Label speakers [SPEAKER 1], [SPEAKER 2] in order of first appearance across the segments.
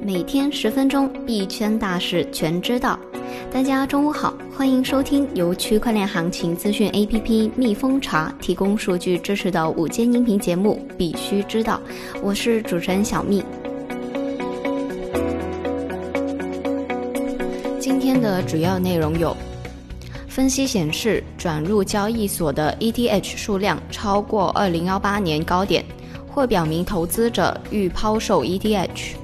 [SPEAKER 1] 每天十分钟，币圈大事全知道。大家中午好，欢迎收听由区块链行情资讯 APP 蜜蜂茶提供数据支持的午间音频节目《必须知道》，我是主持人小蜜。今天的主要内容有：分析显示，转入交易所的 ETH 数量超过2018年高点，或表明投资者欲抛售 ETH。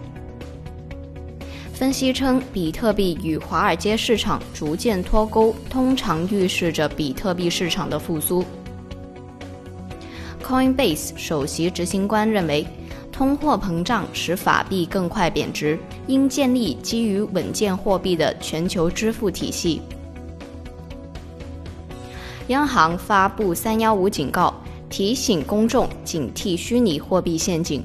[SPEAKER 1] 分析称，比特币与华尔街市场逐渐脱钩，通常预示着比特币市场的复苏。Coinbase 首席执行官认为，通货膨胀使法币更快贬值，应建立基于稳健货币的全球支付体系。央行发布“三幺五”警告，提醒公众警惕虚拟货币陷阱。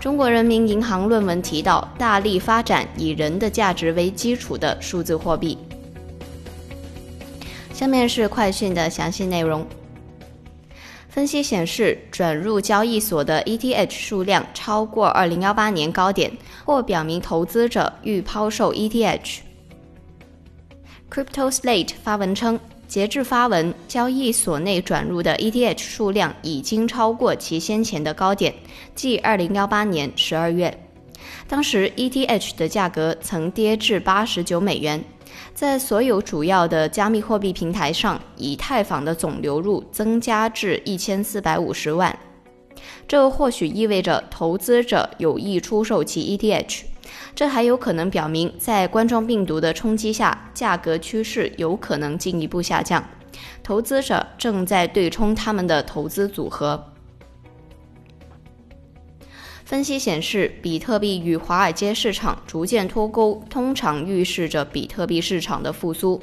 [SPEAKER 1] 中国人民银行论文提到，大力发展以人的价值为基础的数字货币。下面是快讯的详细内容。分析显示，转入交易所的 ETH 数量超过2018年高点，或表明投资者欲抛售 ETH。Crypto Slate 发文称。截至发文，交易所内转入的 ETH 数量已经超过其先前的高点，即2018年12月。当时 ETH 的价格曾跌至89美元。在所有主要的加密货币平台上，以太坊的总流入增加至1450万。这或许意味着投资者有意出售其 ETH。这还有可能表明，在冠状病毒的冲击下，价格趋势有可能进一步下降。投资者正在对冲他们的投资组合。分析显示，比特币与华尔街市场逐渐脱钩，通常预示着比特币市场的复苏。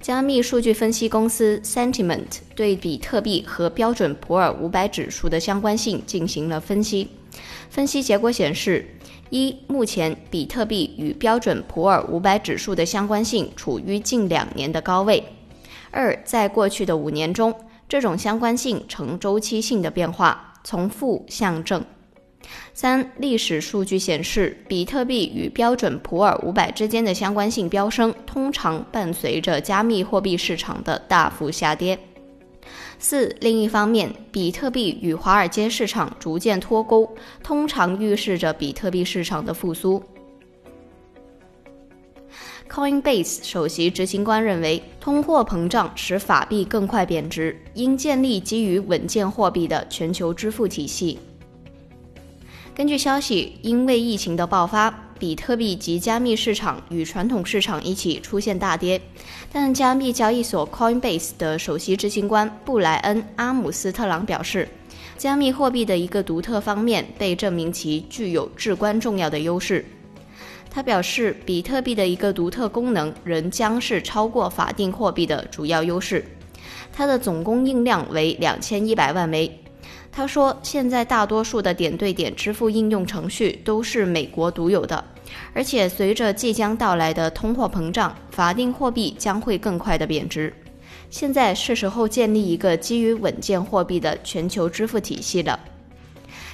[SPEAKER 1] 加密数据分析公司 Sentiment 对比特币和标准普尔五百指数的相关性进行了分析。分析结果显示：一、目前比特币与标准普尔五百指数的相关性处于近两年的高位；二、在过去的五年中，这种相关性呈周期性的变化，从负向正；三、历史数据显示，比特币与标准普尔五百之间的相关性飙升，通常伴随着加密货币市场的大幅下跌。四，另一方面，比特币与华尔街市场逐渐脱钩，通常预示着比特币市场的复苏。Coinbase 首席执行官认为，通货膨胀使法币更快贬值，应建立基于稳健货币的全球支付体系。根据消息，因为疫情的爆发。比特币及加密市场与传统市场一起出现大跌，但加密交易所 Coinbase 的首席执行官布莱恩·阿姆斯特朗表示，加密货币的一个独特方面被证明其具有至关重要的优势。他表示，比特币的一个独特功能仍将是超过法定货币的主要优势，它的总供应量为两千一百万枚。他说：“现在大多数的点对点支付应用程序都是美国独有的，而且随着即将到来的通货膨胀，法定货币将会更快的贬值。现在是时候建立一个基于稳健货币的全球支付体系了。”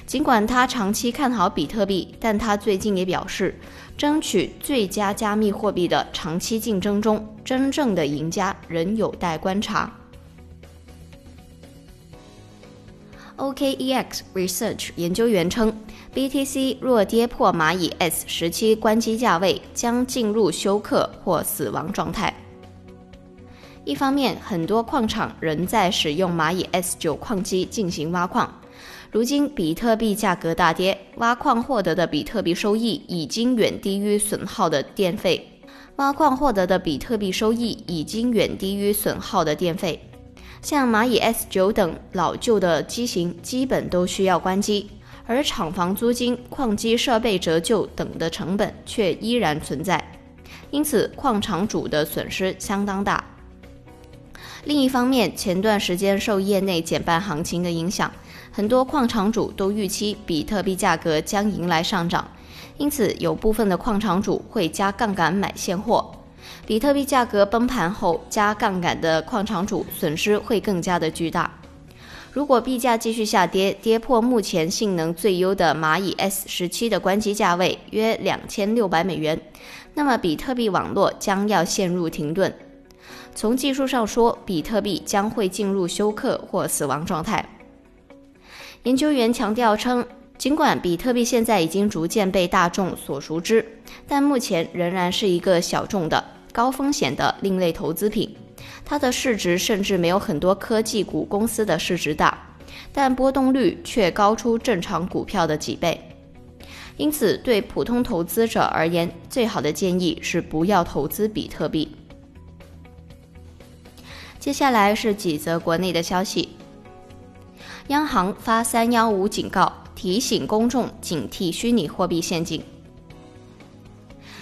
[SPEAKER 1] 尽管他长期看好比特币，但他最近也表示，争取最佳加密货币的长期竞争中，真正的赢家仍有待观察。OKEX Research 研究员称，BTC 若跌破蚂蚁 S 十七关机价位，将进入休克或死亡状态。一方面，很多矿场仍在使用蚂蚁 S 九矿机进行挖矿。如今，比特币价格大跌，挖矿获得的比特币收益已经远低于损耗的电费。挖矿获得的比特币收益已经远低于损耗的电费。像蚂蚁 S 九等老旧的机型，基本都需要关机，而厂房租金、矿机设备折旧等的成本却依然存在，因此矿场主的损失相当大。另一方面，前段时间受业内减半行情的影响，很多矿场主都预期比特币价格将迎来上涨，因此有部分的矿场主会加杠杆买现货。比特币价格崩盘后，加杠杆的矿场主损失会更加的巨大。如果币价继续下跌，跌破目前性能最优的蚂蚁 S 十七的关机价位约两千六百美元，那么比特币网络将要陷入停顿。从技术上说，比特币将会进入休克或死亡状态。研究员强调称，尽管比特币现在已经逐渐被大众所熟知，但目前仍然是一个小众的、高风险的另类投资品。它的市值甚至没有很多科技股公司的市值大，但波动率却高出正常股票的几倍。因此，对普通投资者而言，最好的建议是不要投资比特币。接下来是几则国内的消息。央行发三幺五警告，提醒公众警惕虚拟货币陷阱。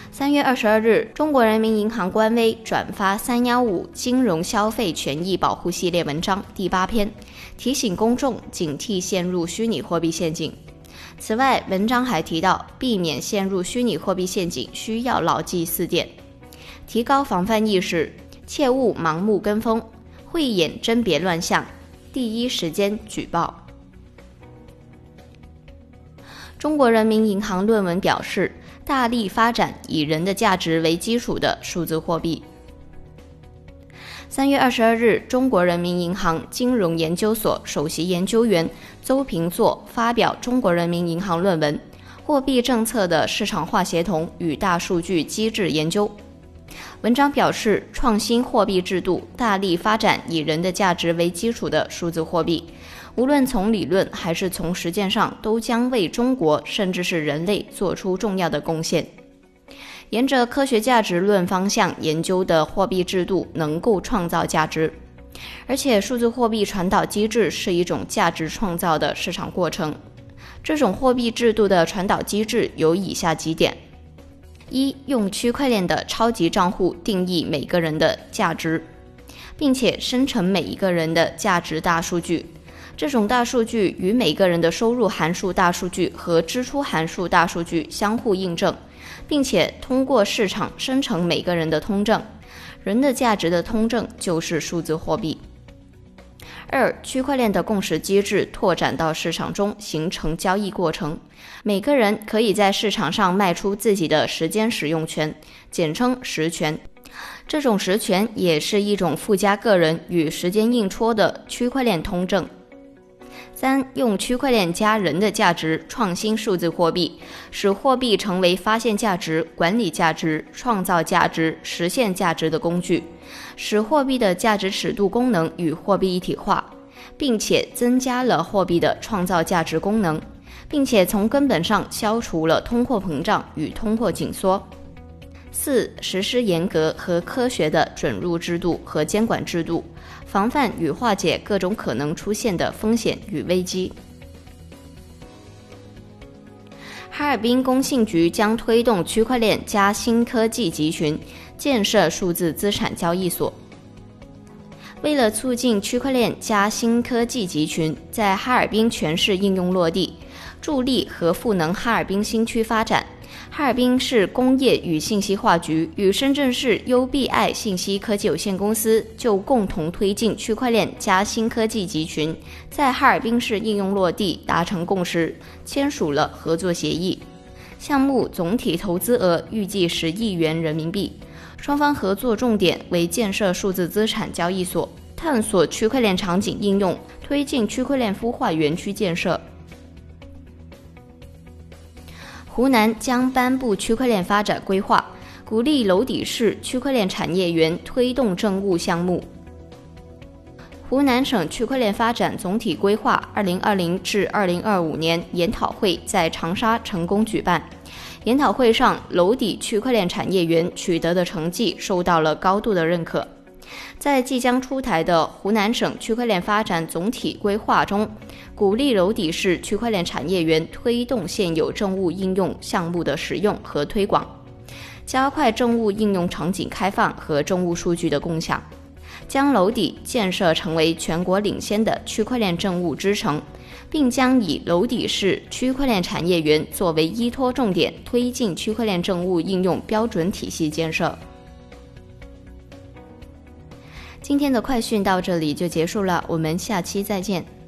[SPEAKER 1] 三月二十二日，中国人民银行官微转发“三幺五金融消费权益保护系列文章”第八篇，提醒公众警惕陷入虚拟货币陷阱。此外，文章还提到，避免陷入虚拟货币陷阱，需要牢记四点：提高防范意识。切勿盲目跟风，慧眼甄别乱象，第一时间举报。中国人民银行论文表示，大力发展以人的价值为基础的数字货币。三月二十二日，中国人民银行金融研究所首席研究员邹平作发表中国人民银行论文《货币政策的市场化协同与大数据机制研究》。文章表示，创新货币制度，大力发展以人的价值为基础的数字货币，无论从理论还是从实践上，都将为中国甚至是人类做出重要的贡献。沿着科学价值论方向研究的货币制度能够创造价值，而且数字货币传导机制是一种价值创造的市场过程。这种货币制度的传导机制有以下几点。一用区块链的超级账户定义每个人的价值，并且生成每一个人的价值大数据。这种大数据与每个人的收入函数大数据和支出函数大数据相互印证，并且通过市场生成每个人的通证。人的价值的通证就是数字货币。二、区块链的共识机制拓展到市场中，形成交易过程。每个人可以在市场上卖出自己的时间使用权，简称实权。这种实权也是一种附加个人与时间硬戳的区块链通证。三、用区块链加人的价值创新数字货币，使货币成为发现价值、管理价值、创造价值、实现价值的工具，使货币的价值尺度功能与货币一体化，并且增加了货币的创造价值功能，并且从根本上消除了通货膨胀与通货紧缩。四、实施严格和科学的准入制度和监管制度。防范与化解各种可能出现的风险与危机。哈尔滨工信局将推动区块链加新科技集群，建设数字资产交易所。为了促进区块链加新科技集群在哈尔滨全市应用落地，助力和赋能哈尔滨新区发展。哈尔滨市工业与信息化局与深圳市 UBI 信息科技有限公司就共同推进区块链加新科技集群在哈尔滨市应用落地达成共识，签署了合作协议。项目总体投资额预计十亿元人民币，双方合作重点为建设数字资产交易所，探索区块链场景应用，推进区块链孵化园区建设。湖南将颁布区块链发展规划，鼓励娄底市区块链产业园推动政务项目。湖南省区块链发展总体规划（二零二零至二零二五年）研讨会在长沙成功举办。研讨会上，娄底区块链产业园取得的成绩受到了高度的认可。在即将出台的湖南省区块链发展总体规划中，鼓励娄底市区块链产业园推动现有政务应用项目的使用和推广，加快政务应用场景开放和政务数据的共享，将娄底建设成为全国领先的区块链政务之城，并将以娄底市区块链产业园作为依托重点，推进区块链政务应用标准体系建设。今天的快讯到这里就结束了，我们下期再见。